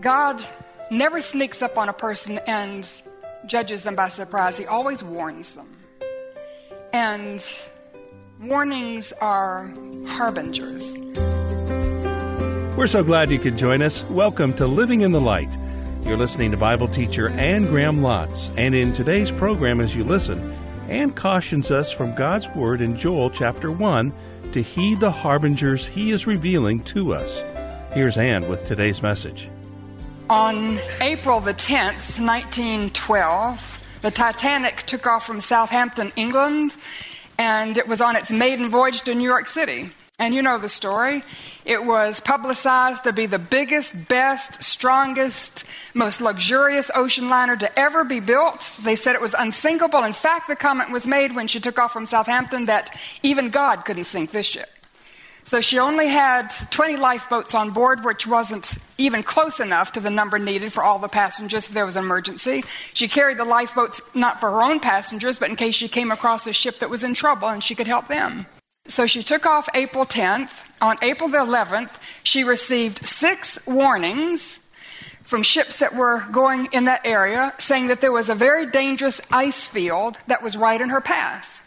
God never sneaks up on a person and judges them by surprise, He always warns them. And warnings are harbingers. We're so glad you could join us. Welcome to Living in the Light. You're listening to Bible teacher Anne Graham Lotz, and in today's program, as you listen, Anne cautions us from God's Word in Joel chapter 1 to heed the harbingers He is revealing to us. Here's Anne with today's message. On April the 10th, 1912, the Titanic took off from Southampton, England, and it was on its maiden voyage to New York City. And you know the story. It was publicized to be the biggest, best, strongest, most luxurious ocean liner to ever be built. They said it was unsinkable. In fact, the comment was made when she took off from Southampton that even God couldn't sink this ship. So she only had 20 lifeboats on board, which wasn't even close enough to the number needed for all the passengers if there was an emergency. She carried the lifeboats not for her own passengers, but in case she came across a ship that was in trouble and she could help them. So she took off April 10th. On April the 11th, she received six warnings from ships that were going in that area saying that there was a very dangerous ice field that was right in her path.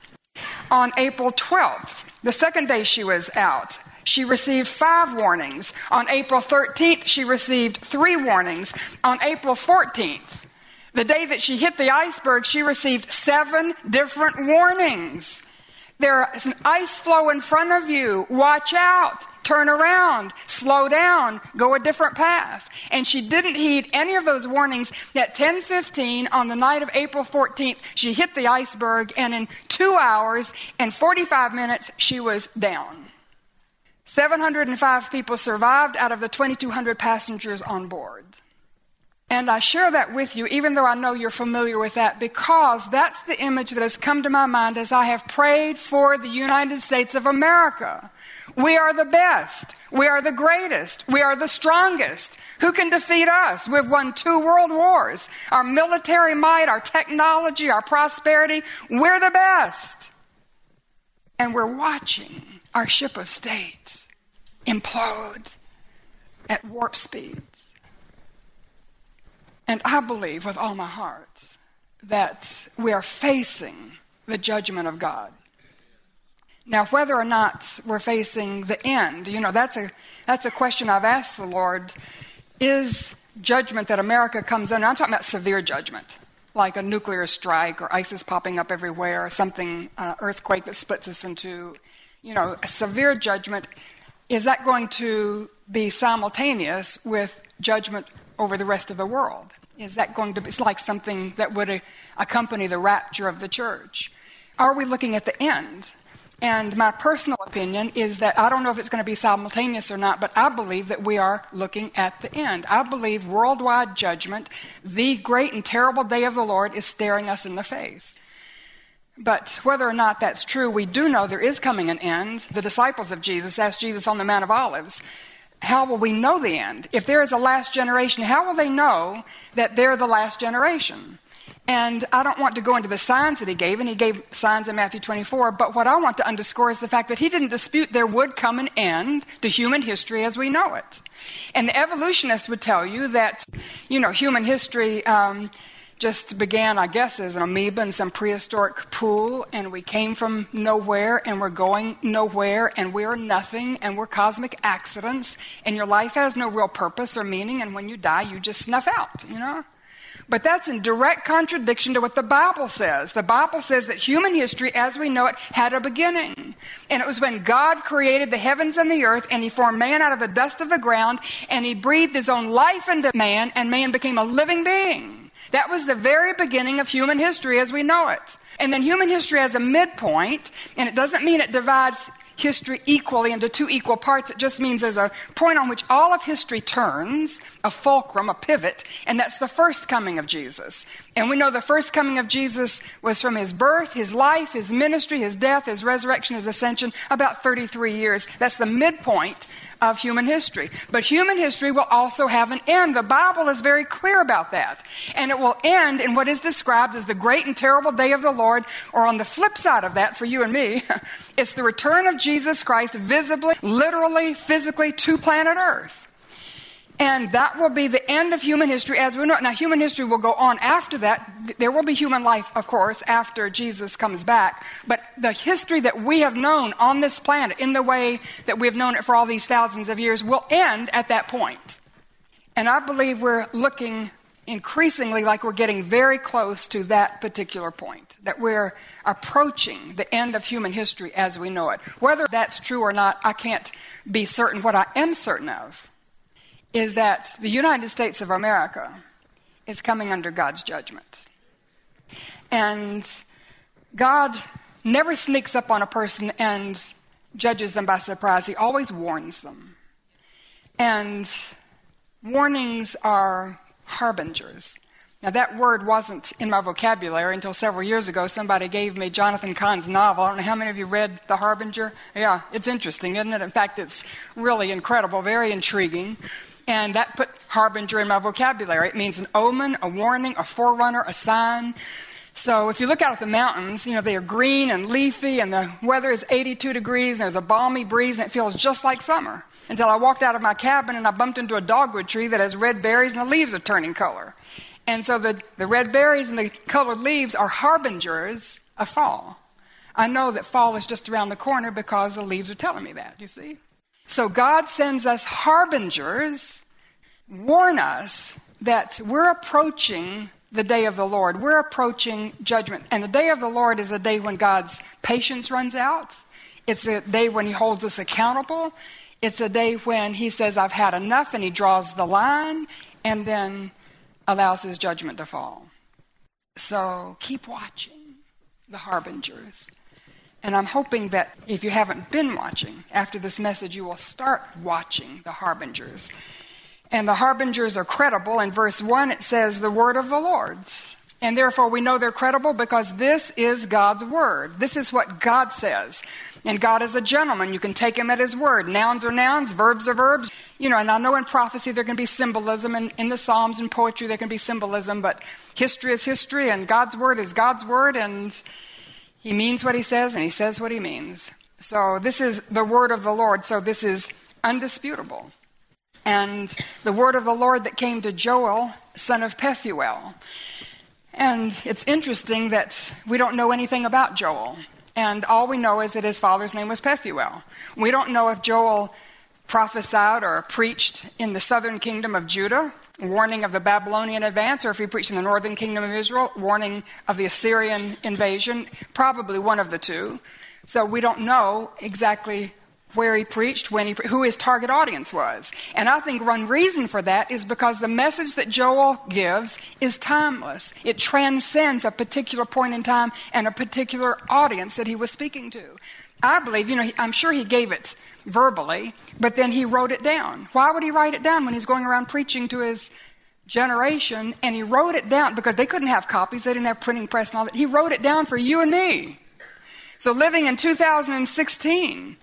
On April 12th, the second day she was out, she received five warnings. On April 13th, she received three warnings. On April 14th, the day that she hit the iceberg, she received seven different warnings. There is an ice floe in front of you. Watch out. Turn around. Slow down. Go a different path. And she didn't heed any of those warnings. At 10:15 on the night of April 14th, she hit the iceberg and in 2 hours and 45 minutes she was down. 705 people survived out of the 2200 passengers on board. And I share that with you, even though I know you're familiar with that, because that's the image that has come to my mind as I have prayed for the United States of America. We are the best. We are the greatest. We are the strongest. Who can defeat us? We've won two world wars. Our military might, our technology, our prosperity, we're the best. And we're watching our ship of state implode at warp speeds. And I believe with all my heart that we are facing the judgment of God. Now, whether or not we're facing the end, you know, that's a, that's a question I've asked the Lord. Is judgment that America comes under, I'm talking about severe judgment, like a nuclear strike or ISIS popping up everywhere or something, uh, earthquake that splits us into, you know, a severe judgment, is that going to be simultaneous with judgment over the rest of the world? Is that going to be like something that would accompany the rapture of the church? Are we looking at the end? And my personal opinion is that I don't know if it's going to be simultaneous or not, but I believe that we are looking at the end. I believe worldwide judgment, the great and terrible day of the Lord, is staring us in the face. But whether or not that's true, we do know there is coming an end. The disciples of Jesus asked Jesus on the Mount of Olives, how will we know the end? If there is a last generation, how will they know that they're the last generation? And I don't want to go into the signs that he gave, and he gave signs in Matthew 24, but what I want to underscore is the fact that he didn't dispute there would come an end to human history as we know it. And the evolutionists would tell you that, you know, human history um, just began, I guess, as an amoeba in some prehistoric pool, and we came from nowhere, and we're going nowhere, and we're nothing, and we're cosmic accidents, and your life has no real purpose or meaning, and when you die, you just snuff out, you know? But that's in direct contradiction to what the Bible says. The Bible says that human history, as we know it, had a beginning. And it was when God created the heavens and the earth, and He formed man out of the dust of the ground, and He breathed His own life into man, and man became a living being. That was the very beginning of human history as we know it. And then human history has a midpoint, and it doesn't mean it divides history equally into two equal parts. It just means there's a point on which all of history turns, a fulcrum, a pivot, and that's the first coming of Jesus. And we know the first coming of Jesus was from his birth, his life, his ministry, his death, his resurrection, his ascension, about 33 years. That's the midpoint of human history. But human history will also have an end. The Bible is very clear about that. And it will end in what is described as the great and terrible day of the Lord, or on the flip side of that, for you and me, it's the return of Jesus Christ visibly, literally, physically to planet Earth. And that will be the end of human history as we know it. Now, human history will go on after that. There will be human life, of course, after Jesus comes back. But the history that we have known on this planet, in the way that we have known it for all these thousands of years, will end at that point. And I believe we're looking increasingly like we're getting very close to that particular point, that we're approaching the end of human history as we know it. Whether that's true or not, I can't be certain. What I am certain of is that the United States of America is coming under God's judgment. And God never sneaks up on a person and judges them by surprise, He always warns them. And warnings are harbingers. Now, that word wasn't in my vocabulary until several years ago. Somebody gave me Jonathan Cahn's novel. I don't know how many of you read The Harbinger. Yeah, it's interesting, isn't it? In fact, it's really incredible, very intriguing. And that put harbinger in my vocabulary. It means an omen, a warning, a forerunner, a sign. So if you look out at the mountains, you know, they are green and leafy, and the weather is 82 degrees, and there's a balmy breeze, and it feels just like summer. Until I walked out of my cabin and I bumped into a dogwood tree that has red berries and the leaves are turning color. And so the, the red berries and the colored leaves are harbingers of fall. I know that fall is just around the corner because the leaves are telling me that, you see? So God sends us harbingers, warn us that we're approaching the day of the Lord. We're approaching judgment. And the day of the Lord is a day when God's patience runs out. It's a day when He holds us accountable. It's a day when He says, I've had enough, and He draws the line and then allows His judgment to fall. So keep watching the harbingers. And I'm hoping that if you haven't been watching, after this message, you will start watching the harbingers. And the harbingers are credible. In verse 1, it says, the word of the Lord. And therefore, we know they're credible because this is God's word. This is what God says. And God is a gentleman. You can take him at his word. Nouns are nouns, verbs are verbs. You know, and I know in prophecy there can be symbolism, and in the Psalms and poetry there can be symbolism, but history is history, and God's word is God's word, and he means what he says, and he says what he means. So this is the word of the Lord, so this is undisputable. And the word of the Lord that came to Joel, son of Pethuel. And it's interesting that we don't know anything about Joel. And all we know is that his father's name was Pethuel. We don't know if Joel prophesied or preached in the southern kingdom of Judah, warning of the Babylonian advance, or if he preached in the northern kingdom of Israel, warning of the Assyrian invasion. Probably one of the two. So we don't know exactly where he preached, when he who his target audience was. And I think one reason for that is because the message that Joel gives is timeless. It transcends a particular point in time and a particular audience that he was speaking to. I believe, you know, I'm sure he gave it verbally, but then he wrote it down. Why would he write it down when he's going around preaching to his generation? And he wrote it down because they couldn't have copies, they didn't have printing press and all that. He wrote it down for you and me. So living in 2016,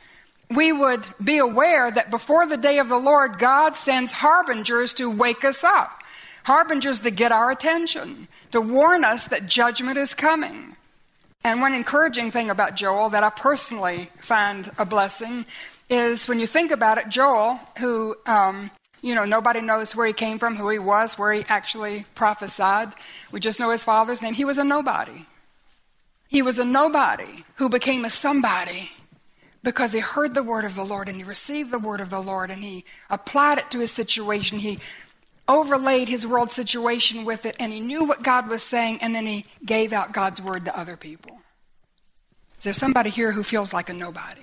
we would be aware that before the day of the Lord, God sends harbingers to wake us up, harbingers to get our attention, to warn us that judgment is coming. And one encouraging thing about Joel that I personally find a blessing is when you think about it, Joel, who, um, you know, nobody knows where he came from, who he was, where he actually prophesied. We just know his father's name. He was a nobody. He was a nobody who became a somebody because he heard the word of the Lord and he received the word of the Lord and he applied it to his situation. He overlaid his world situation with it and he knew what God was saying and then he gave out God's word to other people. Is there somebody here who feels like a nobody?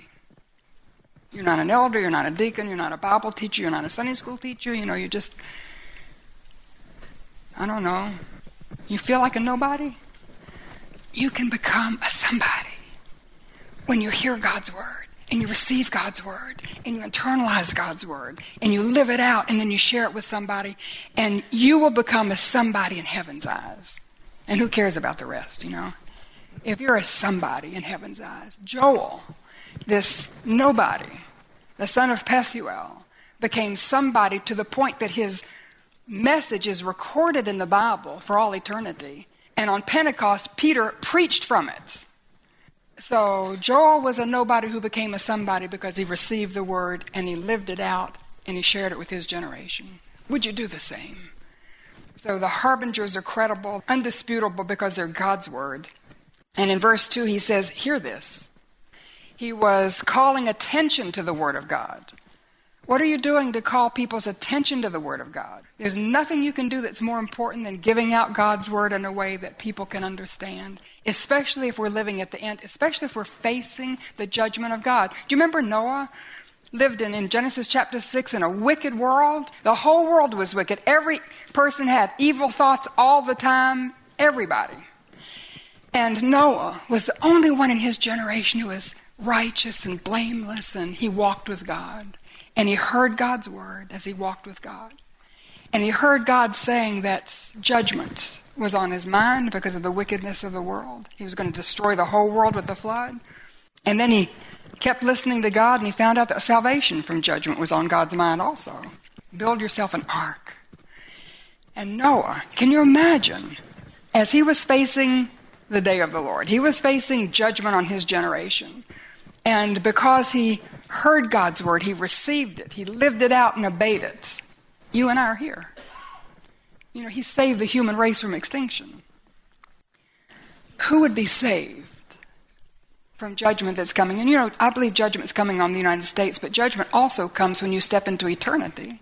You're not an elder, you're not a deacon, you're not a Bible teacher, you're not a Sunday school teacher, you know, you're just, I don't know. You feel like a nobody? You can become a somebody when you hear God's word and you receive God's word and you internalize God's word and you live it out and then you share it with somebody and you will become a somebody in heaven's eyes. And who cares about the rest, you know? If you're a somebody in heaven's eyes, Joel, this nobody, the son of Pethuel, became somebody to the point that his message is recorded in the Bible for all eternity. And on Pentecost, Peter preached from it. So Joel was a nobody who became a somebody because he received the word and he lived it out and he shared it with his generation. would you do the same? So the harbingers are credible, undisputable because they're God's word. And in verse 2, he says, Hear this. He was calling attention to the word of God. What are you doing to call people's attention to the Word of God? There's nothing you can do that's more important than giving out God's Word in a way that people can understand, especially if we're living at the end, especially if we're facing the judgment of God. Do you remember Noah? Lived in, in Genesis chapter 6 in a wicked world. The whole world was wicked. Every person had evil thoughts all the time. Everybody. And Noah was the only one in his generation who was righteous and blameless, and he walked with God. And he heard God's word as he walked with God. And he heard God saying that judgment was on his mind because of the wickedness of the world. He was going to destroy the whole world with the flood. And then he kept listening to God and he found out that salvation from judgment was on God's mind also. Build yourself an ark. And Noah, can you imagine, as he was facing the day of the Lord, he was facing judgment on his generation. And because he heard God's word, he received it, he lived it out and obeyed it. You and I are here. You know, he saved the human race from extinction. Who would be saved from judgment that's coming? And you know, I believe judgment's coming on the United States, but judgment also comes when you step into eternity.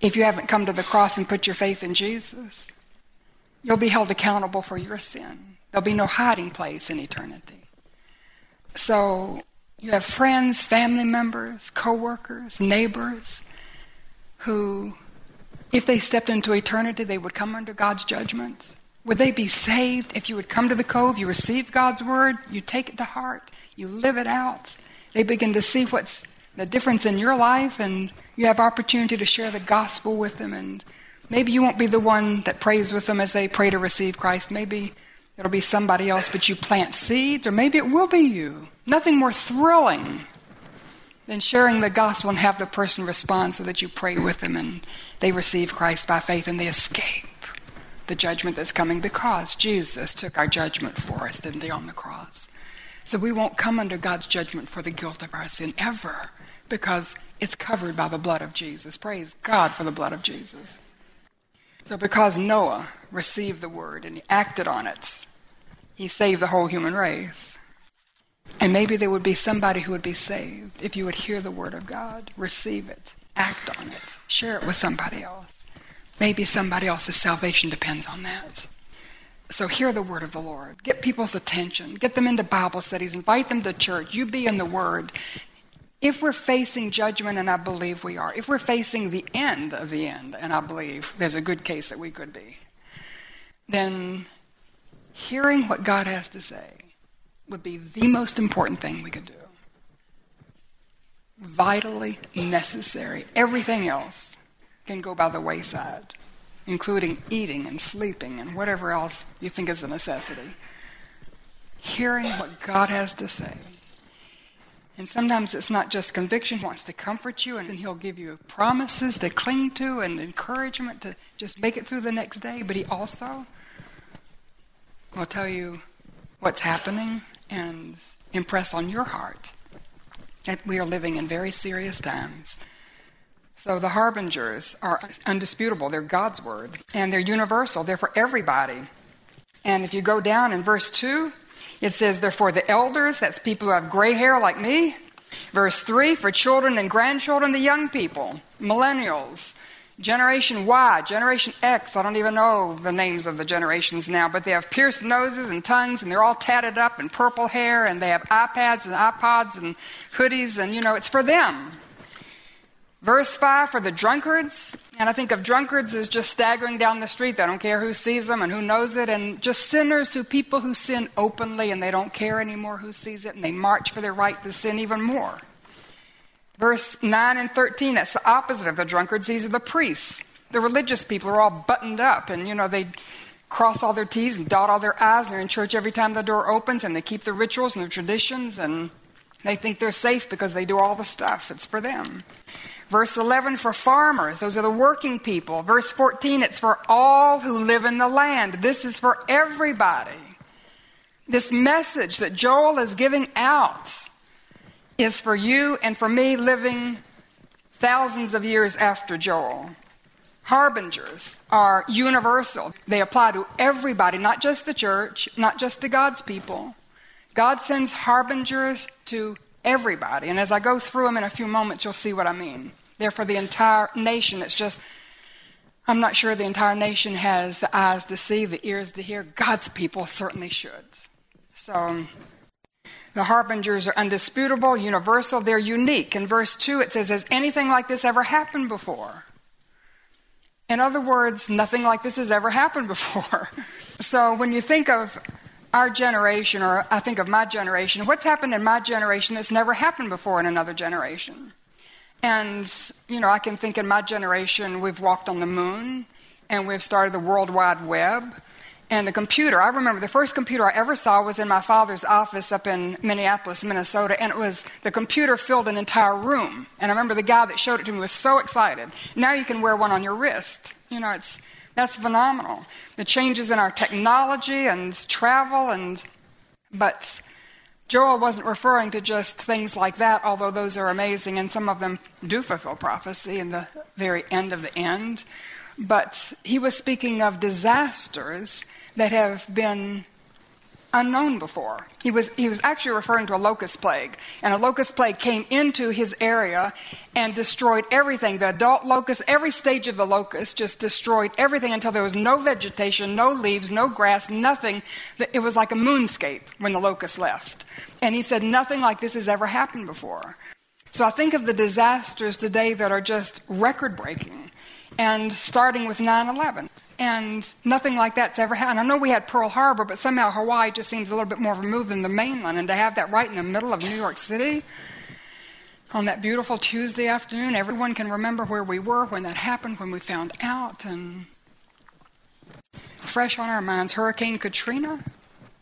If you haven't come to the cross and put your faith in Jesus, you'll be held accountable for your sin. There'll be no hiding place in eternity. So you have friends, family members, coworkers, neighbors who, if they stepped into eternity, they would come under God's judgment. Would they be saved if you would come to the cove, you receive God's word, you take it to heart, you live it out? They begin to see what's the difference in your life, and you have opportunity to share the gospel with them. And maybe you won't be the one that prays with them as they pray to receive Christ. Maybe It'll be somebody else, but you plant seeds, or maybe it will be you. Nothing more thrilling than sharing the gospel and have the person respond so that you pray with them and they receive Christ by faith and they escape the judgment that's coming because Jesus took our judgment for us, didn't he, on the cross? So we won't come under God's judgment for the guilt of our sin ever because it's covered by the blood of Jesus. Praise God for the blood of Jesus. So because Noah received the word and he acted on it, he saved the whole human race. And maybe there would be somebody who would be saved if you would hear the word of God, receive it, act on it, share it with somebody else. Maybe somebody else's salvation depends on that. So hear the word of the Lord. Get people's attention. Get them into Bible studies. Invite them to church. You be in the word. If we're facing judgment, and I believe we are, if we're facing the end of the end, and I believe there's a good case that we could be, then hearing what God has to say would be the most important thing we could do. Vitally necessary. Everything else can go by the wayside, including eating and sleeping and whatever else you think is a necessity. Hearing what God has to say. And sometimes it's not just conviction, He wants to comfort you, and He'll give you promises to cling to and encouragement to just make it through the next day, but He also will tell you what's happening and impress on your heart that we are living in very serious times. So the harbingers are undisputable. They're God's word, and they're universal. They're for everybody. And if you go down in verse 2, it says, They're for the elders, that's people who have gray hair like me. Verse 3, for children and grandchildren, the young people, millennials, Generation Y, Generation X, I don't even know the names of the generations now, but they have pierced noses and tongues and they're all tatted up and purple hair and they have iPads and iPods and hoodies and, you know, it's for them. Verse 5 for the drunkards, and I think of drunkards as just staggering down the street. They don't care who sees them and who knows it, and just sinners who people who sin openly and they don't care anymore who sees it and they march for their right to sin even more. Verse 9 and 13, that's the opposite of the drunkards. These are the priests. The religious people are all buttoned up, and, you know, they cross all their T's and dot all their I's, and they're in church every time the door opens, and they keep the rituals and the traditions, and they think they're safe because they do all the stuff. It's for them. Verse 11 for farmers, those are the working people. Verse 14, it's for all who live in the land. This is for everybody. This message that Joel is giving out is for you and for me living thousands of years after Joel. Harbingers are universal. They apply to everybody, not just the church, not just to God's people. God sends harbingers to everybody. And as I go through them in a few moments, you'll see what I mean. They're for the entire nation. It's just, I'm not sure the entire nation has the eyes to see, the ears to hear. God's people certainly should. So, the harbingers are undisputable, universal, they're unique. In verse 2, it says, Has anything like this ever happened before? In other words, nothing like this has ever happened before. so, when you think of our generation, or I think of my generation, what's happened in my generation that's never happened before in another generation? And, you know, I can think in my generation, we've walked on the moon and we've started the World Wide Web. And the computer, I remember the first computer I ever saw was in my father's office up in Minneapolis, Minnesota, and it was the computer filled an entire room. And I remember the guy that showed it to me was so excited. Now you can wear one on your wrist. You know, it's that's phenomenal. The changes in our technology and travel and but Joel wasn't referring to just things like that, although those are amazing and some of them do fulfill prophecy in the very end of the end. But he was speaking of disasters that have been unknown before. He was, he was actually referring to a locust plague. And a locust plague came into his area and destroyed everything. The adult locust, every stage of the locust, just destroyed everything until there was no vegetation, no leaves, no grass, nothing. It was like a moonscape when the locust left. And he said, nothing like this has ever happened before. So I think of the disasters today that are just record breaking and starting with 9 11. And nothing like that's ever happened. I know we had Pearl Harbor, but somehow Hawaii just seems a little bit more removed than the mainland. And to have that right in the middle of New York City on that beautiful Tuesday afternoon, everyone can remember where we were when that happened, when we found out. And fresh on our minds, Hurricane Katrina,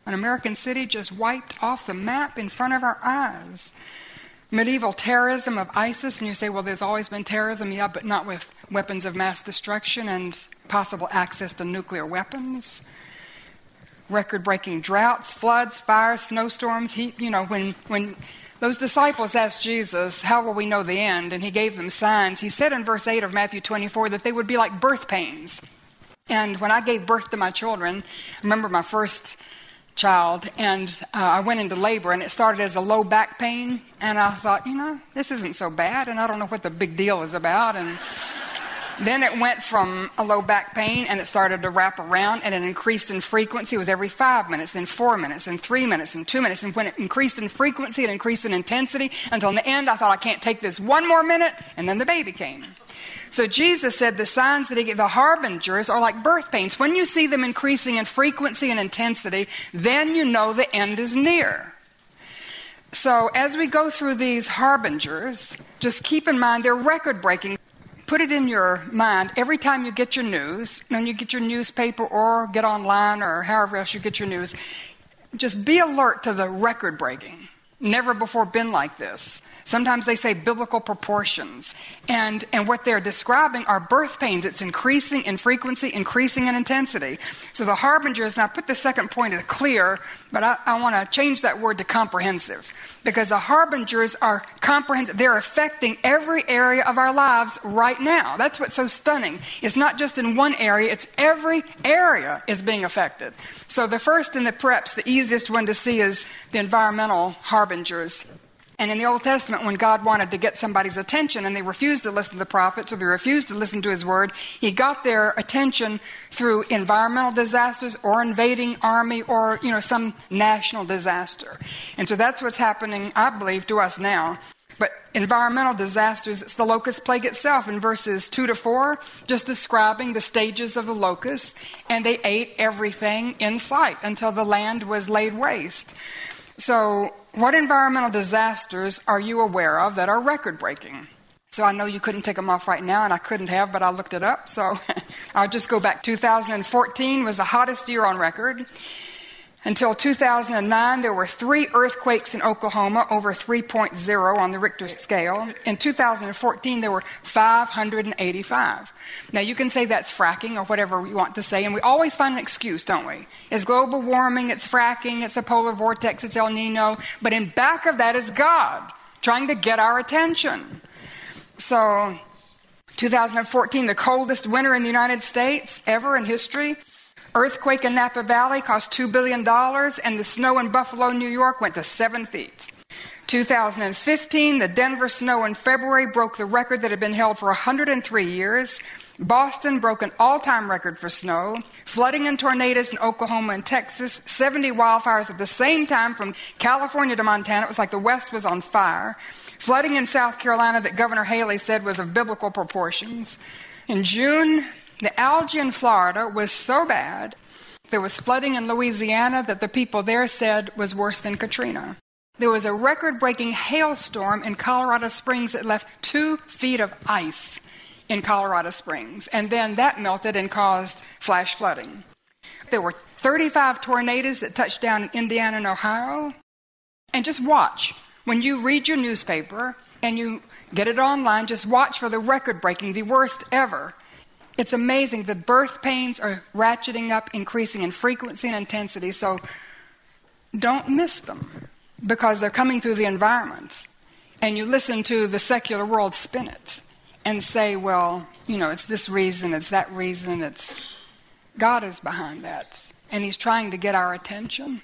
an American city just wiped off the map in front of our eyes medieval terrorism of ISIS, and you say, well, there's always been terrorism, yeah, but not with weapons of mass destruction and possible access to nuclear weapons. Record breaking droughts, floods, fires, snowstorms, heat. You know, when, when those disciples asked Jesus, How will we know the end? And he gave them signs. He said in verse 8 of Matthew 24 that they would be like birth pains. And when I gave birth to my children, I remember my first child, and uh, I went into labor, and it started as a low back pain, and I thought, you know, this isn't so bad, and I don't know what the big deal is about, and then it went from a low back pain, and it started to wrap around, and it increased in frequency. It was every five minutes, then four minutes, then three minutes, and two minutes, and when it increased in frequency, it increased in intensity, until in the end, I thought, I can't take this one more minute, and then the baby came. So Jesus said the signs that he gave, the harbingers, are like birth pains. When you see them increasing in frequency and intensity, then you know the end is near. So as we go through these harbingers, just keep in mind they're record breaking. Put it in your mind every time you get your news, when you get your newspaper or get online or however else you get your news, just be alert to the record breaking. Never before been like this. Sometimes they say biblical proportions. And, and what they're describing are birth pains. It's increasing in frequency, increasing in intensity. So the harbingers, and I put the second point as clear, but I, I want to change that word to comprehensive. Because the harbingers are comprehensive. They're affecting every area of our lives right now. That's what's so stunning. It's not just in one area, it's every area is being affected. So the first and the preps, the easiest one to see is the environmental harbingers. And in the Old Testament, when God wanted to get somebody's attention and they refused to listen to the prophets or they refused to listen to his word, he got their attention through environmental disasters or invading army or, you know, some national disaster. And so that's what's happening, I believe, to us now. But environmental disasters, it's the locust plague itself in verses 2 to 4, just describing the stages of the locust. And they ate everything in sight until the land was laid waste. So what environmental disasters are you aware of that are record breaking? So I know you couldn't take them off right now, and I couldn't have, but I looked it up. So I'll just go back. 2014 was the hottest year on record. Until 2009, there were three earthquakes in Oklahoma over 3.0 on the Richter scale. In 2014, there were 585. Now, you can say that's fracking or whatever you want to say, and we always find an excuse, don't we? It's global warming, it's fracking, it's a polar vortex, it's El Nino, but in back of that is God trying to get our attention. So, 2014, the coldest winter in the United States ever in history. Earthquake in Napa Valley cost $2 billion, and the snow in Buffalo, New York went to seven feet. 2015, the Denver snow in February broke the record that had been held for 103 years. Boston broke an all time record for snow. Flooding and tornadoes in Oklahoma and Texas. 70 wildfires at the same time from California to Montana. It was like the West was on fire. Flooding in South Carolina that Governor Haley said was of biblical proportions. In June, the algae in Florida was so bad, there was flooding in Louisiana that the people there said was worse than Katrina. There was a record breaking hailstorm in Colorado Springs that left two feet of ice in Colorado Springs, and then that melted and caused flash flooding. There were 35 tornadoes that touched down in Indiana and Ohio. And just watch. When you read your newspaper and you get it online, just watch for the record breaking, the worst ever. It's amazing. The birth pains are ratcheting up, increasing in frequency and intensity. So don't miss them because they're coming through the environment. And you listen to the secular world spin it and say, well, you know, it's this reason, it's that reason, it's God is behind that. And He's trying to get our attention.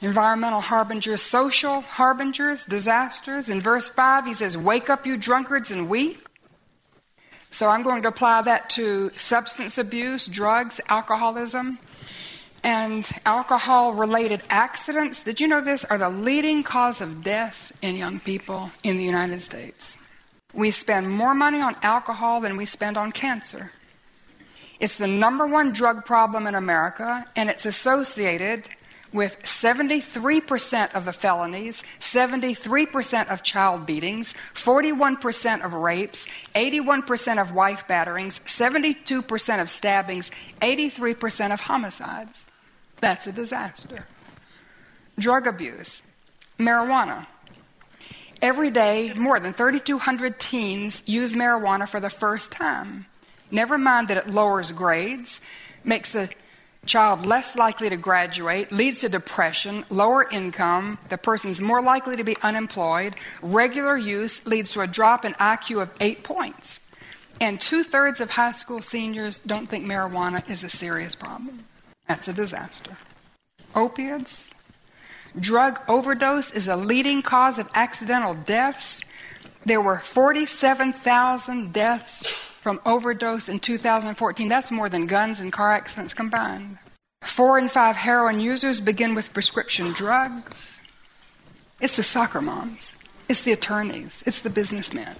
Environmental harbingers, social harbingers, disasters. In verse 5, he says, Wake up, you drunkards, and weep. So I'm going to apply that to substance abuse, drugs, alcoholism and alcohol related accidents, did you know this, are the leading cause of death in young people in the United States. We spend more money on alcohol than we spend on cancer. It's the number one drug problem in America, and it's associated with 73% of the felonies, 73% of child beatings, 41% of rapes, 81% of wife batterings, 72% of stabbings, 83% of homicides. That's a disaster. Drug abuse, marijuana. Every day, more than 3,200 teens use marijuana for the first time. Never mind that it lowers grades, makes a child less likely to graduate, leads to depression, lower income, the person's more likely to be unemployed. Regular use leads to a drop in IQ of eight points. And two thirds of high school seniors don't think marijuana is a serious problem. That's a disaster. Opiates. Drug overdose is a leading cause of accidental deaths. There were 47,000 deaths from overdose in 2014. That's more than guns and car accidents combined. Four in five heroin users begin with prescription drugs. It's the soccer moms, it's the attorneys, it's the businessmen.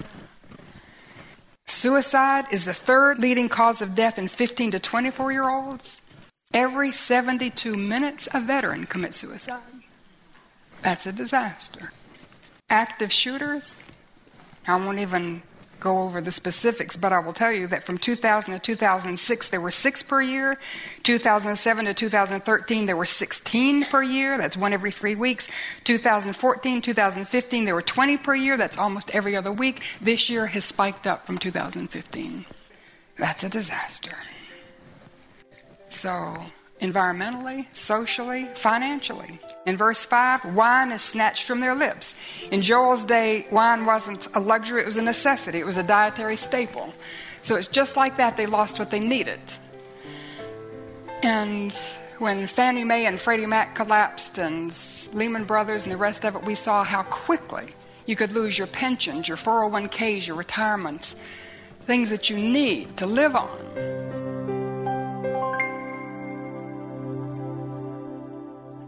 Suicide is the third leading cause of death in 15 to 24 year olds. Every 72 minutes, a veteran commits suicide. That's a disaster. Active shooters, I won't even go over the specifics, but I will tell you that from 2000 to 2006, there were six per year. 2007 to 2013, there were 16 per year. That's one every three weeks. 2014, 2015, there were 20 per year. That's almost every other week. This year has spiked up from 2015. That's a disaster. So, environmentally, socially, financially. In verse 5, wine is snatched from their lips. In Joel's day, wine wasn't a luxury, it was a necessity, it was a dietary staple. So it's just like that, they lost what they needed. And when Fannie Mae and Freddie Mac collapsed and Lehman Brothers and the rest of it, we saw how quickly you could lose your pensions, your 401ks, your retirements, things that you need to live on.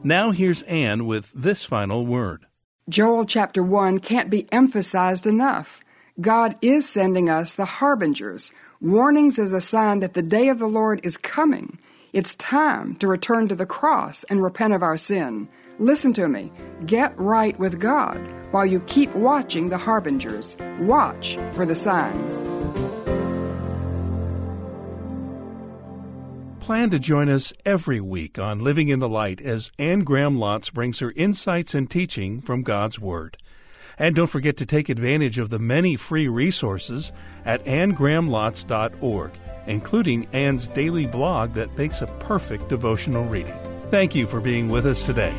Now here's Anne with this final word. Joel chapter 1 can't be emphasized enough. God is sending us the harbingers, warnings as a sign that the day of the Lord is coming. It's time to return to the cross and repent of our sin. Listen to me. Get right with God while you keep watching the harbingers. Watch for the signs. Plan to join us every week on Living in the Light as Anne Graham Lotz brings her insights and teaching from God's Word. And don't forget to take advantage of the many free resources at annegrahamlotz.org, including Anne's daily blog that makes a perfect devotional reading. Thank you for being with us today.